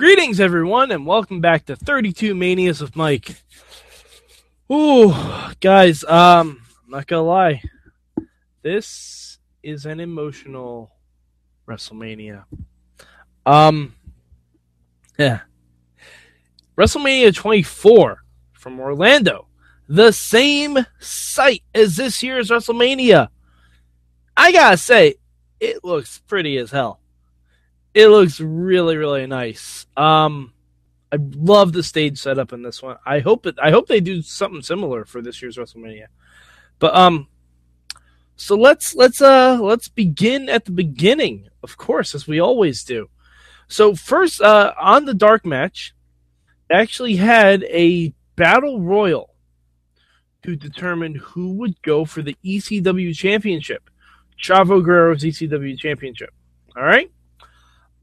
Greetings, everyone, and welcome back to 32 Manias with Mike. Ooh, guys, um, I'm not gonna lie, this is an emotional WrestleMania. Um, yeah, WrestleMania 24 from Orlando, the same site as this year's WrestleMania. I gotta say, it looks pretty as hell it looks really really nice. Um, I love the stage setup in this one. I hope it. I hope they do something similar for this year's WrestleMania. But um, so let's let's uh let's begin at the beginning, of course, as we always do. So first, uh, on the dark match, actually had a battle royal to determine who would go for the ECW championship, Chavo Guerrero's ECW championship. All right.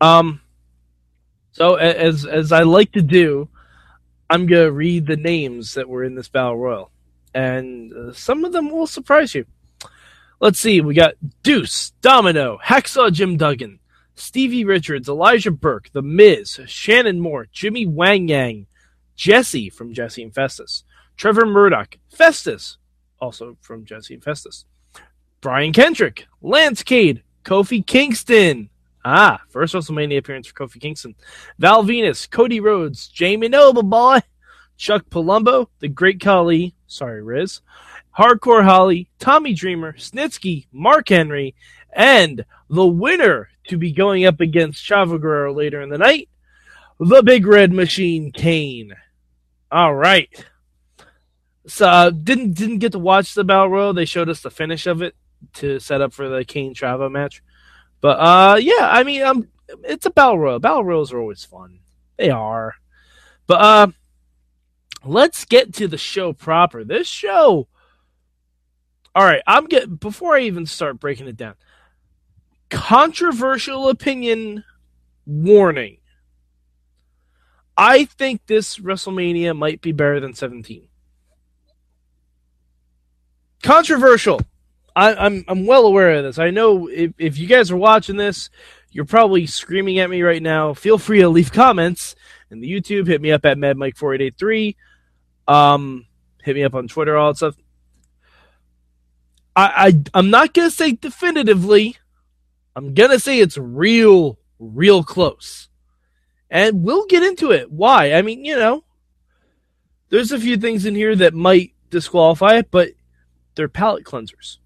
Um, so as as I like to do, I'm gonna read the names that were in this battle royal, and uh, some of them will surprise you. Let's see. We got Deuce, Domino, Hacksaw Jim Duggan, Stevie Richards, Elijah Burke, The Miz, Shannon Moore, Jimmy Wang Yang, Jesse from Jesse and Festus, Trevor Murdoch, Festus, also from Jesse and Festus, Brian Kendrick, Lance Cade, Kofi Kingston, Ah, first WrestleMania appearance for Kofi Kingston. Val Venis, Cody Rhodes, Jamie Noble Boy, Chuck Palumbo, The Great Khali, sorry, Riz, Hardcore Holly, Tommy Dreamer, Snitsky, Mark Henry, and the winner to be going up against Chavo Guerrero later in the night, the Big Red Machine Kane. All right. So uh, didn't didn't get to watch the Battle Royal. They showed us the finish of it to set up for the Kane Chavo match. But uh, yeah, I mean, um, it's a battle royal. Battle royals are always fun. They are. But uh, let's get to the show proper. This show. All right, I'm get before I even start breaking it down. Controversial opinion warning. I think this WrestleMania might be better than 17. Controversial. I, am I'm, I'm well aware of this. I know if, if you guys are watching this, you're probably screaming at me right now. Feel free to leave comments in the YouTube. Hit me up at MadMike4883. Um, hit me up on Twitter, all that stuff. I, I I'm not gonna say definitively. I'm gonna say it's real, real close, and we'll get into it. Why? I mean, you know, there's a few things in here that might disqualify it, but they're palate cleansers.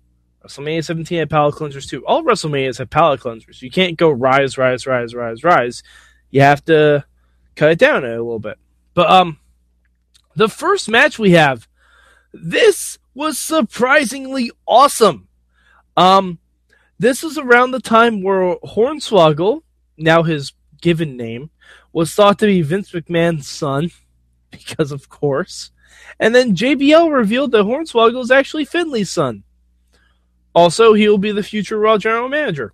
WrestleMania 17 had palate cleansers too. All WrestleManias have palate cleansers. You can't go rise, rise, rise, rise, rise. You have to cut it down a little bit. But um, the first match we have, this was surprisingly awesome. Um, this was around the time where Hornswoggle, now his given name, was thought to be Vince McMahon's son, because of course. And then JBL revealed that Hornswoggle is actually Finlay's son. Also, he will be the future Raw general manager.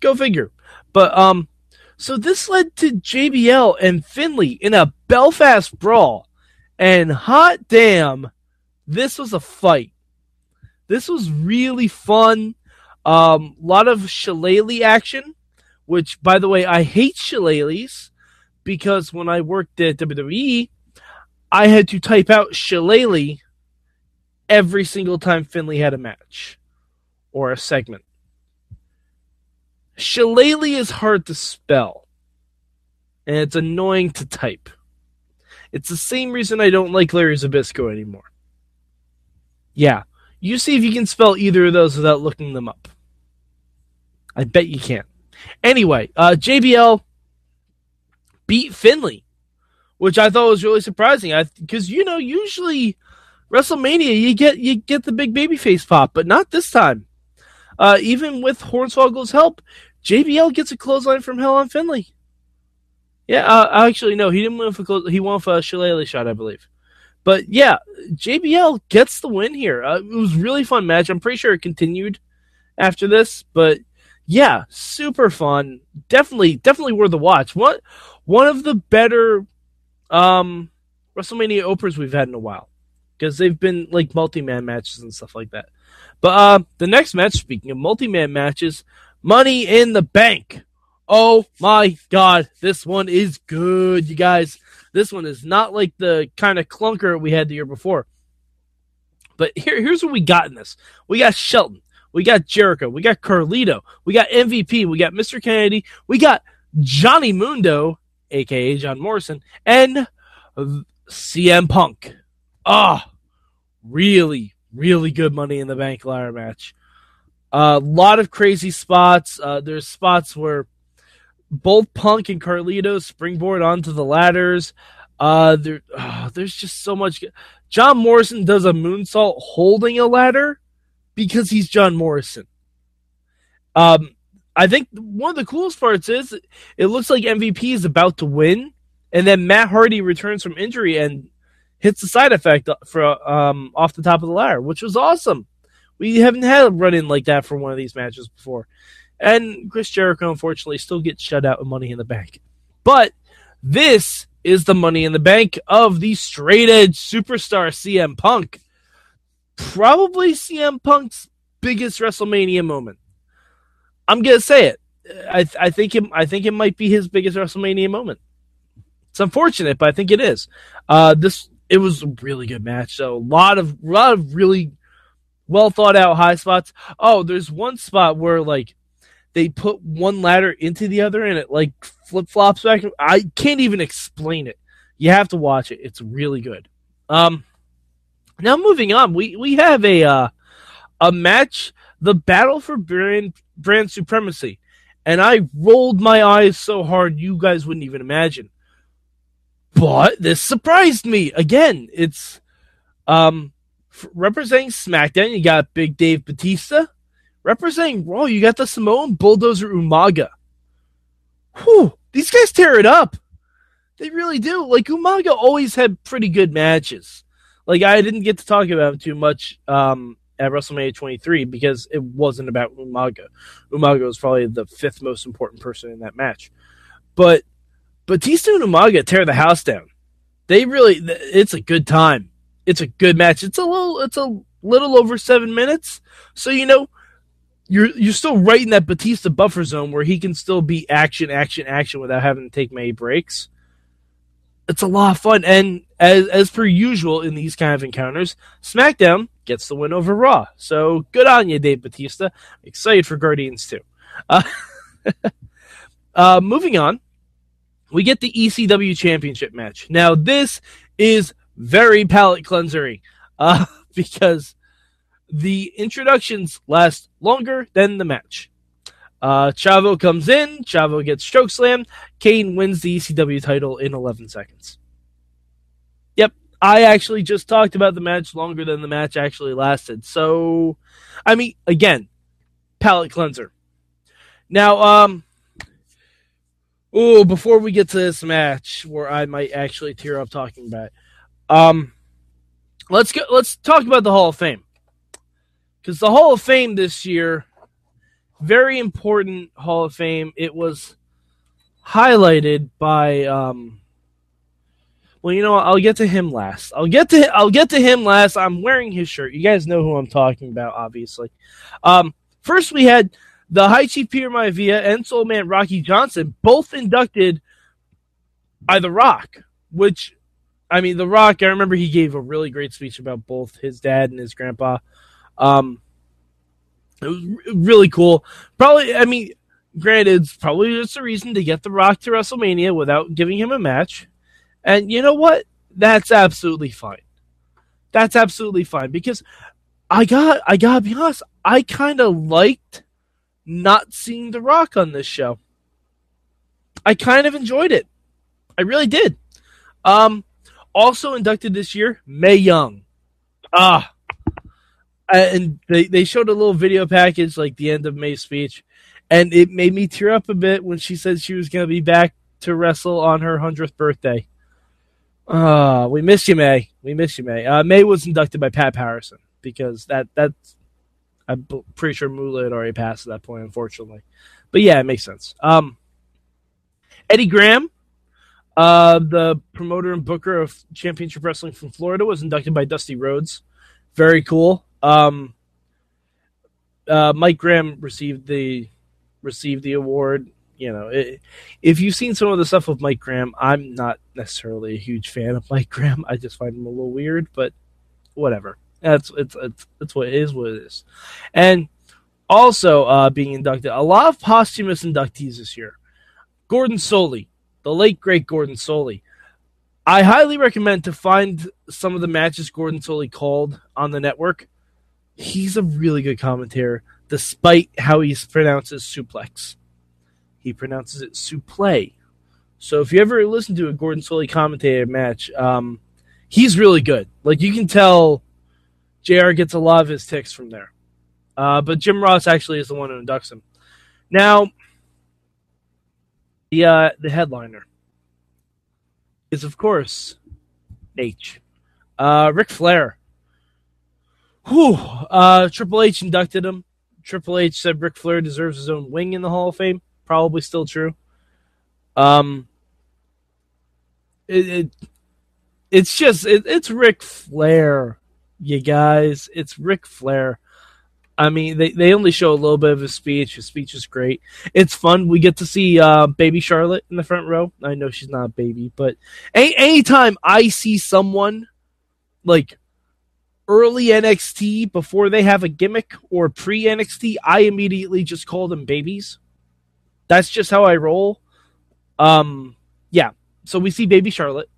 Go figure. But um, so this led to JBL and Finlay in a Belfast brawl, and hot damn, this was a fight. This was really fun. A um, lot of shillelagh action, which, by the way, I hate shillelaghs because when I worked at WWE, I had to type out shillelagh every single time Finlay had a match or a segment. Shillelagh is hard to spell, and it's annoying to type. It's the same reason I don't like Larry Zbyszko anymore. Yeah, you see if you can spell either of those without looking them up. I bet you can. Anyway, uh, JBL beat Finlay, which I thought was really surprising. Because you know, usually WrestleMania you get you get the big baby face pop, but not this time. Uh, even with Hornswoggle's help, JBL gets a clothesline from Hell on Finlay. Yeah, uh, actually, no, he didn't win for close. He won for a shillelagh shot, I believe. But yeah, JBL gets the win here. Uh, it was really fun match. I'm pretty sure it continued after this, but yeah, super fun. Definitely, definitely worth a watch. What one of the better um, WrestleMania openers we've had in a while because they've been like multi-man matches and stuff like that. But uh, the next match, speaking of multi-man matches, Money in the Bank. Oh my god, this one is good, you guys. This one is not like the kind of clunker we had the year before. But here, here's what we got in this. We got Shelton. We got Jericho. We got Carlito. We got MVP. We got Mr. Kennedy. We got Johnny Mundo, aka John Morrison, and CM Punk. Ah, oh, really, really good Money in the Bank ladder match. A uh, lot of crazy spots. Uh, there's spots where both Punk and Carlito springboard onto the ladders. Uh, there, oh, there's just so much. John Morrison does a moonsault holding a ladder because he's John Morrison. Um, I think one of the coolest parts is it looks like MVP is about to win, and then Matt Hardy returns from injury and hits the side effect for um, off the top of the ladder, which was awesome. We haven't had a run in like that for one of these matches before. And Chris Jericho, unfortunately, still gets shut out of Money in the Bank. But this is the Money in the Bank of the straight edge superstar CM Punk. Probably CM Punk's biggest WrestleMania moment. I'm gonna say it. I, I think it, I think it might be his biggest WrestleMania moment. It's unfortunate, but I think it is. Uh, this it was a really good match. So a lot of lot of really well thought out high spots. Oh, there's one spot where like they put one ladder into the other and it like flip flops back. I can't even explain it. You have to watch it. It's really good. Um, now moving on, we we have a uh, a match, the battle for brand brand supremacy, and I rolled my eyes so hard you guys wouldn't even imagine. But this surprised me again. It's um representing SmackDown. You got Big Dave Batista. Representing Raw, you got the Samoan Bulldozer Umaga. Whew, these guys tear it up. They really do. Like Umaga always had pretty good matches. Like I didn't get to talk about him too much um, at WrestleMania 23 because it wasn't about Umaga. Umaga was probably the fifth most important person in that match. But Batista and Umaga tear the house down. They really, it's a good time. It's a good match. It's a little, it's a little over seven minutes. So you know, you're you're still right in that Batista buffer zone where he can still be action, action, action without having to take many breaks. It's a lot of fun, and as as per usual in these kind of encounters, SmackDown gets the win over Raw. So good on you, Dave Batista. excited for Guardians too. Uh, uh, moving on, we get the ECW Championship match. Now, this is very palate cleansery uh, because the introductions last longer than the match. Uh, Chavo comes in, Chavo gets choke slammed, Kane wins the ECW title in 11 seconds. Yep, I actually just talked about the match longer than the match actually lasted. So, I mean, again, palate cleanser. Now, um, Oh, before we get to this match where I might actually tear up talking about it, um, let's go. Let's talk about the Hall of Fame because the Hall of Fame this year, very important Hall of Fame. It was highlighted by. Um, well, you know, I'll get to him last. I'll get to I'll get to him last. I'm wearing his shirt. You guys know who I'm talking about, obviously. Um, first, we had the High Chief Peter Maivia and Soul Man Rocky Johnson both inducted by The Rock, which, I mean, The Rock, I remember he gave a really great speech about both his dad and his grandpa. Um, it was really cool. Probably, I mean, granted, it's probably just a reason to get The Rock to WrestleMania without giving him a match. And you know what? That's absolutely fine. That's absolutely fine because I got I gotta be honest, I kind of liked not seeing The Rock on this show. I kind of enjoyed it. I really did. Um, also inducted this year, Mae Young. Ah, and they they showed a little video package like the end of Mae's speech, and it made me tear up a bit when she said she was going to be back to wrestle on her hundredth birthday. Ah, uh, we miss you, Mae. We miss you, Mae. Uh, Mae was inducted by Pat Patterson because that that's I'm pretty sure Moolah had already passed at that point, unfortunately. But yeah, it makes sense. Um, Eddie Graham, uh, the promoter and booker of Championship Wrestling from Florida, was inducted by Dusty Rhodes. Very cool. Um, uh, Mike Graham received the received the award. you know, it, if you've seen some of the stuff with Mike Graham, I'm not necessarily a huge fan of Mike Graham. I just find him a little weird, but whatever. That's it's it's, it's what it is. What it is, and also uh, being inducted. A lot of posthumous inductees this year. Gordon Solie, the late great Gordon Solie. I highly recommend to find some of the matches Gordon Solie called on the network. He's a really good commentator, despite how he pronounces suplex. He pronounces it supplay. So if you ever listen to a Gordon Solie commentator match, um, he's really good. Like you can tell, Jr. gets a lot of his ticks from there. Uh, but Jim Ross actually is the one who inducts him. Now, the uh, the headliner is of course H. Uh, Flair. Whew. Uh, Triple H inducted him. Triple H said Ric Flair deserves his own wing in the Hall of Fame. Probably still true. Um, it, it it's just it, it's Ric Flair, you guys. It's Ric Flair. I mean, they, they only show a little bit of his speech. His speech is great. It's fun. We get to see uh, baby Charlotte in the front row. I know she's not a baby, but any anytime I see someone like early NXT before they have a gimmick or pre NXT, I immediately just call them babies. That's just how I roll. Um, yeah. So we see baby Charlotte.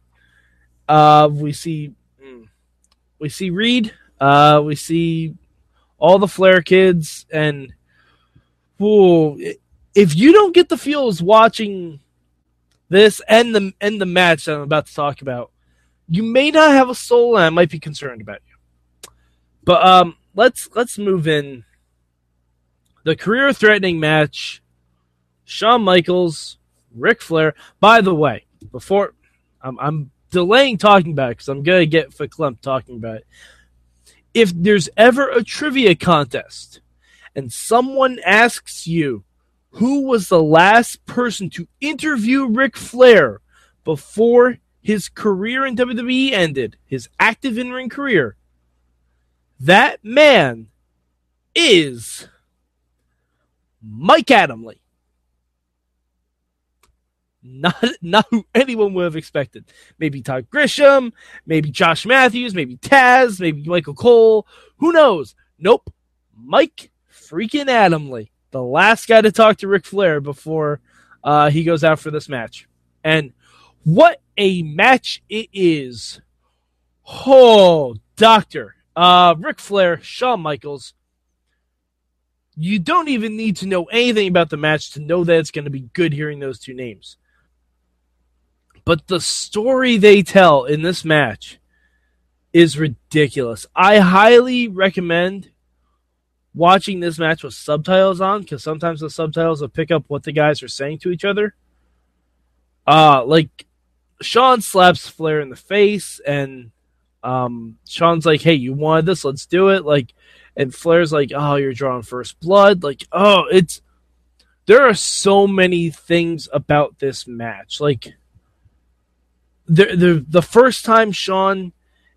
Uh, we see we see Reid. Uh, we see all the Flair kids, and ooh, if you don't get the feels watching this and the and the match that I'm about to talk about, you may not have a soul, and I might be concerned about you. But um, let's let's move in. The career-threatening match: Shawn Michaels, Ric Flair. By the way, before I'm, I'm delaying talking about because I'm gonna get verklempt talking about it. If there's ever a trivia contest and someone asks you who was the last person to interview Ric Flair before his career in WWE ended, his active in ring career, that man is Mike Adamle not not who anyone would have expected. Maybe Todd Grisham, maybe Josh Matthews, maybe Taz, maybe Michael Cole. Who knows? Nope. Mike freaking Adamle, the last guy to talk to Ric Flair before uh, he goes out for this match. And what a match it is! Oh, Doctor, uh, Ric Flair, Shawn Michaels. You don't even need to know anything about the match to know that it's going to be good hearing those two names. But the story they tell in this match is ridiculous. I highly recommend watching this match with subtitles on because sometimes the subtitles will pick up what the guys are saying to each other. Uh, like Shawn slaps Flair in the face, and um, Shawn's like, "Hey, you wanted this? Let's do it!" Like, and Flair's like, "Oh, you're drawing first blood." Like, oh, it's there are so many things about this match. Like, the the the first time Shawn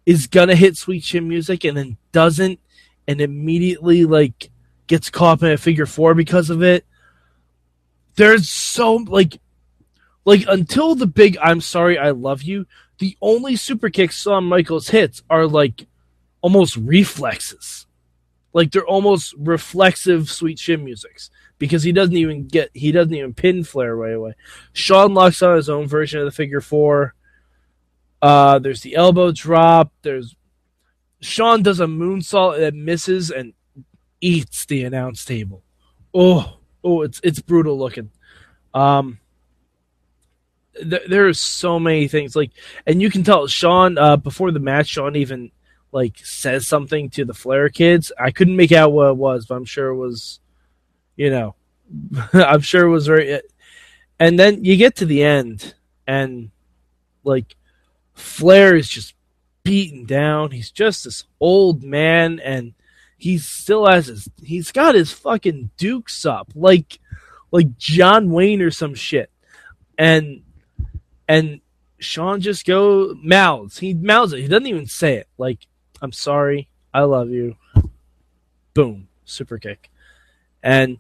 is gonna hit Sweet Chin Music and then doesn't, and immediately like gets caught in a figure four because of it. There's so like like until the big I'm sorry I love you, the only super kicks Shawn Michaels hits are like almost reflexes. Like they're almost reflexive sweet chin musics because he doesn't even get he doesn't even pin Flair right away. Shawn locks on his own version of the figure four. Uh, there's the elbow drop. There's Shawn does a moonsault that misses and eats the announce table. Oh, oh, it's it's brutal looking. Um, th- there's so many things like, and you can tell Shawn uh, before the match. Shawn even like says something to the Flair kids. I couldn't make out what it was, but I'm sure it was, you know, I'm sure it was very. And then you get to the end, and like Flair is just beaten down. He's just this old man, and he still has his. He's got his fucking dukes up, like like John Wayne or some shit, and and Shawn just go mouths. He mouths it. He doesn't even say it. Like I'm sorry, I love you. Boom, super kick, and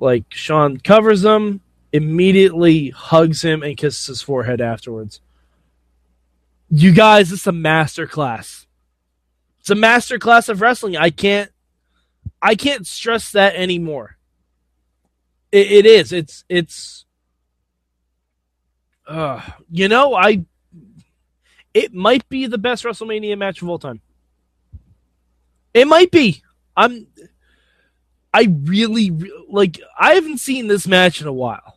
like Shawn covers him. immediately hugs him and kisses his forehead afterwards. You guys, it's a master class. It's a master class of wrestling. I can't I can't stress that anymore. it, it is. It's it's uh, you know, I it might be the best WrestleMania match of all time. It might be. I'm I really like I haven't seen this match in a while.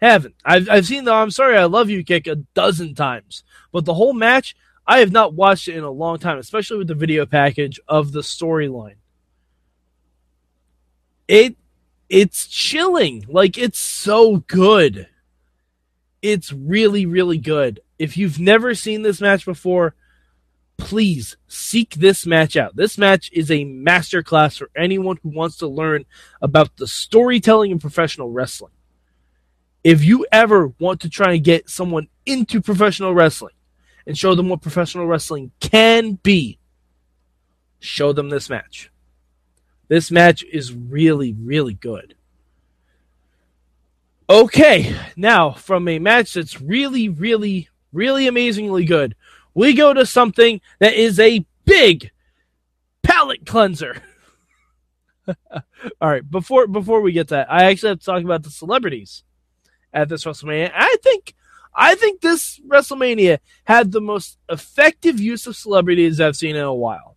Haven't. I've I've seen the I'm sorry I love you kick a dozen times. But the whole match, I have not watched it in a long time, especially with the video package of the storyline. It it's chilling. Like it's so good. It's really, really good. If you've never seen this match before, please seek this match out. This match is a masterclass for anyone who wants to learn about the storytelling in professional wrestling. If you ever want to try and get someone into professional wrestling and show them what professional wrestling can be, show them this match. This match is really, really good. Okay, now from a match that's really, really, really amazingly good, we go to something that is a big palate cleanser. All right, before before we get that, I actually have to talk about the celebrities at this WrestleMania. I think I think this WrestleMania had the most effective use of celebrities I've seen in a while.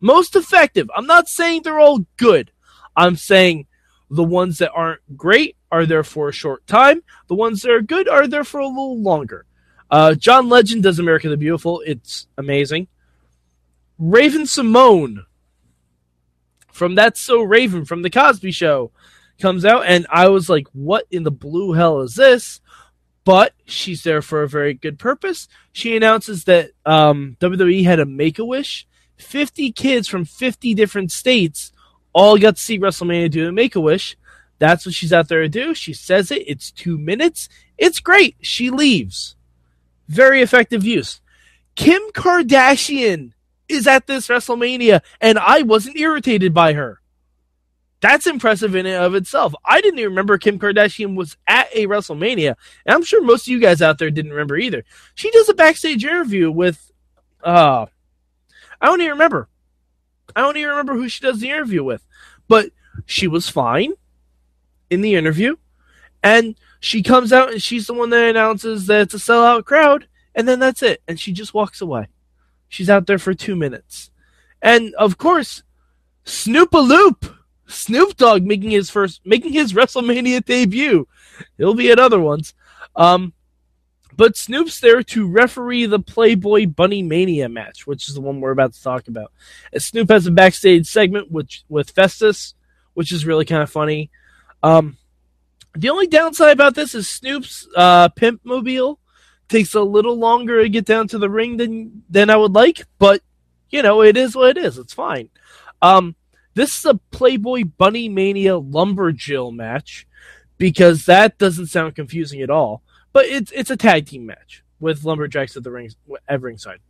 Most effective. I'm not saying they're all good. I'm saying the ones that aren't great are there for a short time. The ones that are good are there for a little longer. Uh, John Legend does America the Beautiful. It's amazing. Raven-Symoné from That's So Raven from The Cosby Show comes out, and I was like, what in the blue hell is this? But she's there for a very good purpose. She announces that um, WWE had a make a wish. 50 kids from 50 different states all got to see WrestleMania do a make a wish. That's what she's out there to do. She says it. It's two minutes. It's great. She leaves. Very effective use. Kim Kardashian is at this WrestleMania, and I wasn't irritated by her. That's impressive in and of itself. I didn't even remember Kim Kardashian was at a WrestleMania, and I'm sure most of you guys out there didn't remember either. She does a backstage interview with, uh, I don't even remember. I don't even remember who she does the interview with, but she was fine in the interview, and she comes out and she's the one that announces that it's a sellout crowd, and then that's it, and she just walks away. She's out there for two minutes, and of course, Snoop-a-Loop, Snoop Dogg making his first, making his WrestleMania debut. He'll be at other ones. Um, but Snoop's there to referee the Playboy Bunny Mania match, which is the one we're about to talk about. And Snoop has a backstage segment with with Festus, which is really kind of funny. Um, the only downside about this is Snoop's uh, pimp mobile takes a little longer to get down to the ring than than I would like, but you know it is what it is. It's fine. Um, this is a Playboy Bunny Mania Lumberjill match because that doesn't sound confusing at all. But it's it's a tag team match with lumberjacks at the ring at ringside.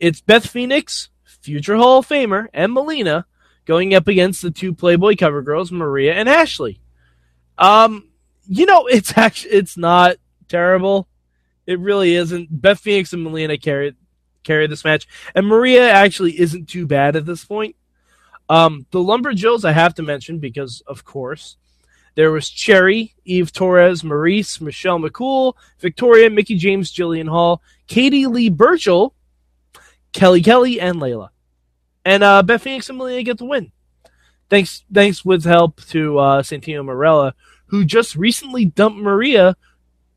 It's Beth Phoenix, future Hall of Famer, and Melina going up against the two Playboy cover girls, Maria and Ashley. Um, you know, it's actually it's not terrible. It really isn't. Beth Phoenix and Melina carry carry this match, and Maria actually isn't too bad at this point. Um, the Lumberjills I have to mention because, of course, there was Cherry, Eve Torres, Maryse, Michelle McCool, Victoria, Mickie James, Jillian Hall, Katie Lee Burchill, Kelly Kelly, and Layla. And uh, Beth Phoenix and Melina get the win. Thanks, thanks with help to uh, Santino Marella, who just recently dumped Maria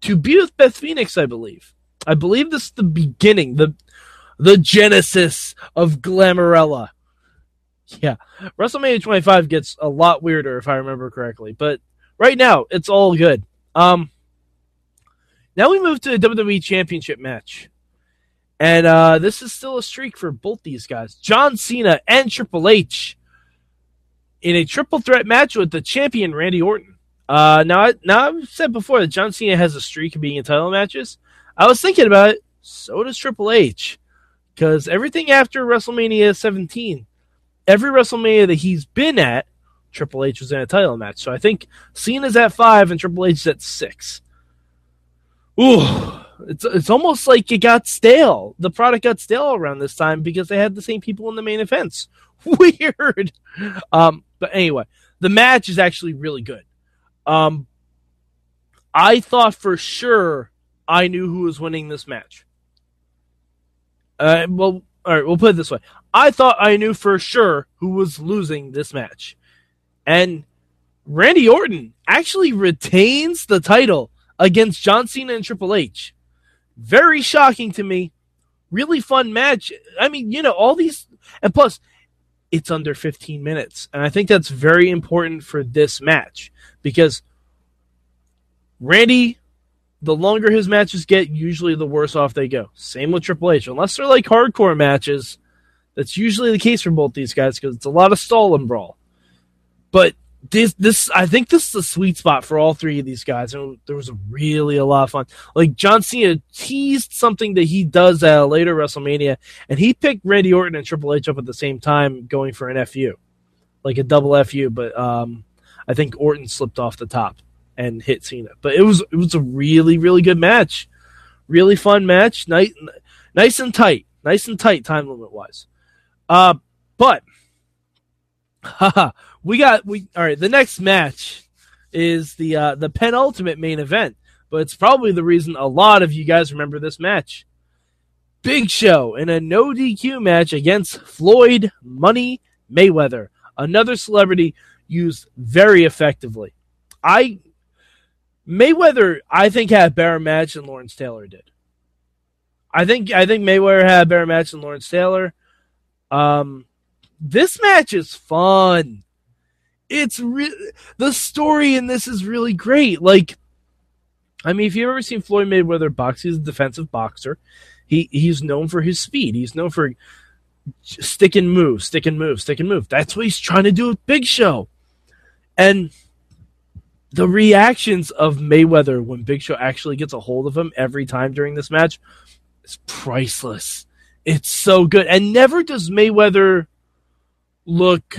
to be with Beth Phoenix, I believe. I believe this is the beginning, the the genesis of Glamarella. Yeah, WrestleMania 25 gets a lot weirder if I remember correctly, but right now it's all good. Um, now we move to the WWE Championship match, and uh, this is still a streak for both these guys, John Cena and Triple H, in a triple threat match with the champion Randy Orton. Uh, now, I, now I've said before that John Cena has a streak of being in title matches. I was thinking about it. So does Triple H, because everything after WrestleMania 17, every WrestleMania that he's been at Triple H was in a title match. So I think Cena's at five and Triple H is at six. Ooh, it's it's almost like it got stale. The product got stale around this time because they had the same people in the main events. Weird. Um, but anyway, the match is actually really good. Um, I thought for sure I knew who was winning this match. Uh, well, all right, we'll put it this way. I thought I knew for sure who was losing this match. And Randy Orton actually retains the title against John Cena and Triple H. Very shocking to me. Really fun match. I mean, you know, all these, and plus, it's under 15 minutes. And I think that's very important for this match because Randy, the longer his matches get, usually the worse off they go. Same with Triple H. Unless they're like hardcore matches, that's usually the case for both these guys because it's a lot of stall and brawl. But this this I think this is the sweet spot for all three of these guys. And there was really a lot of fun. Like John Cena teased something that he does at a later WrestleMania, and he picked Randy Orton and Triple H up at the same time, going for an FU, like a double FU. But um, I think Orton slipped off the top and hit Cena. But it was it was a really really good match, really fun match. Nice nice and tight, nice and tight time limit wise. Uh, but haha we got we all right. The next match is the uh, the penultimate main event, but it's probably the reason a lot of you guys remember this match. Big Show in a no DQ match against Floyd Money Mayweather, another celebrity used very effectively. I Mayweather, I think, had a better match than Lawrence Taylor did. I think I think Mayweather had a better match than Lawrence Taylor. Um, this match is fun it's re- the story in this is really great. Like, I mean, if you've ever seen Floyd Mayweather box, he's a defensive boxer. He he's known for his speed. He's known for stick and move, stick and move, stick and move. That's what he's trying to do with Big Show. And the reactions of Mayweather when Big Show actually gets a hold of him every time during this match is priceless. It's so good. And never does Mayweather look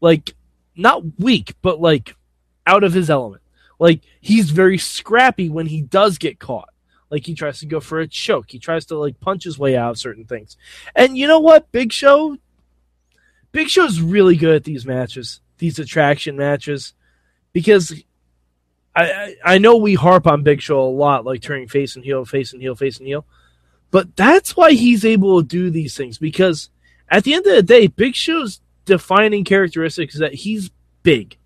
like not weak, but like out of his element. Like he's very scrappy when he does get caught. Like he tries to go for a choke. He tries to like punch his way out of certain things. And you know what? Big Show Big Show's really good at these matches, these attraction matches, because I, I know we harp on Big Show a lot, like turning face and heel, face and heel, face and heel. But that's why he's able to do these things because at the end of the day, Big Show's defining characteristic is that he's big.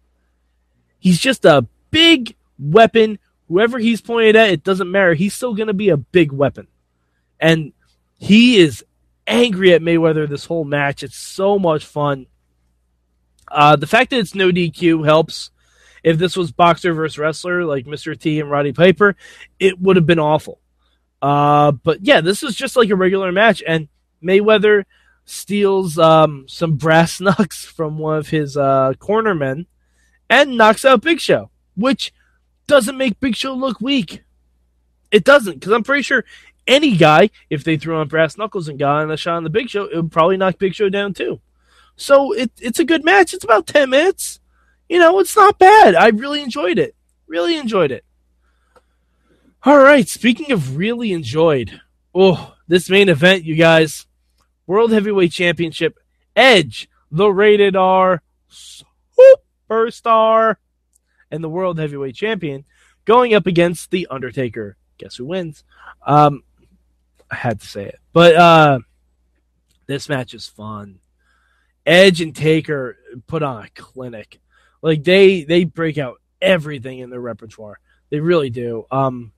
He's just a big weapon. Whoever he's pointed at, it doesn't matter. He's still going to be a big weapon. And he is angry at Mayweather this whole match. It's so much fun. Uh, the fact that it's no DQ helps. If this was boxer versus wrestler like Mr. T and Roddy Piper, it would have been awful. Uh, but yeah, this is just like a regular match, and Mayweather steals um, some brass knucks from one of his uh, cornermen and knocks out Big Show, which doesn't make Big Show look weak. It doesn't, because I'm pretty sure any guy, if they threw on brass knuckles and got on a shot on the Big Show, it would probably knock Big Show down too. So it, it's a good match. It's about 10 minutes. You know, it's not bad. I really enjoyed it. Really enjoyed it. All right. Speaking of really enjoyed, oh, this main event, you guys. World Heavyweight Championship, Edge, the rated R superstar, and the World Heavyweight Champion, going up against The Undertaker. Guess who wins? Um, I had to say it. But uh, this match is fun. Edge and Taker put on a clinic. Like they they break out everything in their repertoire. They really do. Um,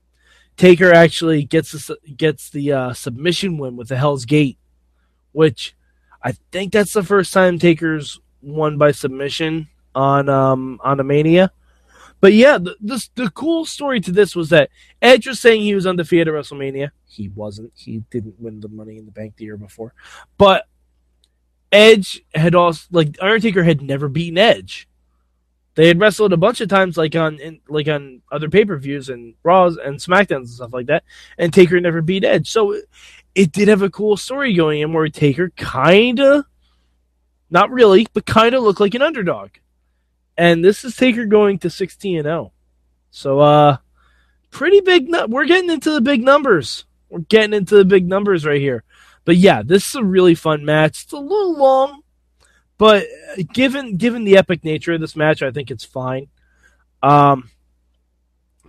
Taker actually gets the, gets the uh, submission win with the Hell's Gate which I think that's the first time Taker's won by submission on um on a Mania. But yeah, the, the, the cool story to this was that Edge was saying he was undefeated at WrestleMania. He wasn't. He didn't win the Money in the Bank the year before. But Edge had also like Undertaker had never beaten Edge. They had wrestled a bunch of times, like on in, like on other pay per views and Raws and Smackdowns and stuff like that, and Taker never beat Edge. So it did have a cool story going in where Taker kind of not really, but kind of look like an underdog. And this is Taker going to 16 and 0. So, uh, pretty big. we're getting into the big numbers. We're getting into the big numbers right here. But yeah, this is a really fun match. It's a little long, but given given the epic nature of this match, I think it's fine. Um,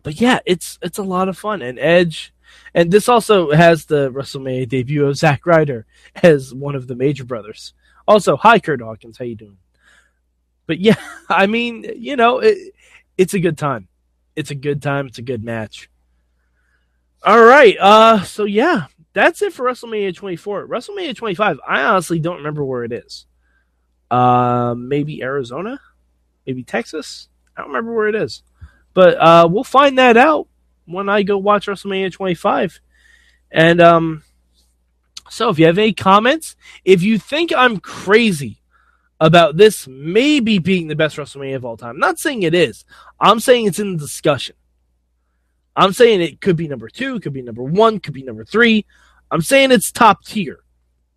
but yeah, it's it's a lot of fun. And Edge, and this also has the WrestleMania debut of Zack Ryder as one of the Major Brothers. Also, hi Kurt Hawkins, how you doing? But yeah, I mean, you know, it, it's a good time. It's a good time. It's a good match. All right. Uh, so yeah, that's it for WrestleMania 24. WrestleMania 25, I honestly don't remember where it is. Uh, maybe Arizona, maybe Texas. I don't remember where it is, but uh, we'll find that out when I go watch WrestleMania 25. And um, so if you have any comments, if you think I'm crazy about this maybe being the best WrestleMania of all time, I'm not saying it is. I'm saying it's in the discussion. I'm saying it could be number two, could be number one, could be number three. I'm saying it's top tier.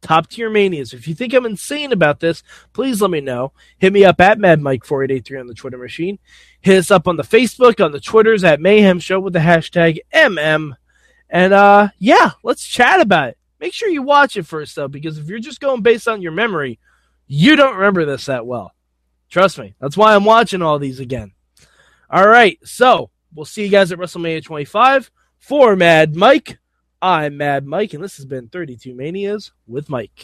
Top tier manias. If you think I'm insane about this, please let me know. Hit me up at MadMike4883 on the Twitter machine. Hit us up on the Facebook, on the Twitters at Mayhem Show with the hashtag MM. And uh yeah, let's chat about it. Make sure you watch it first though, because if you're just going based on your memory, you don't remember this that well. Trust me. That's why I'm watching all these again. All right, so we'll see you guys at WrestleMania 25. For Mad Mike, I'm Mad Mike, and this has been 32 Manias with Mike.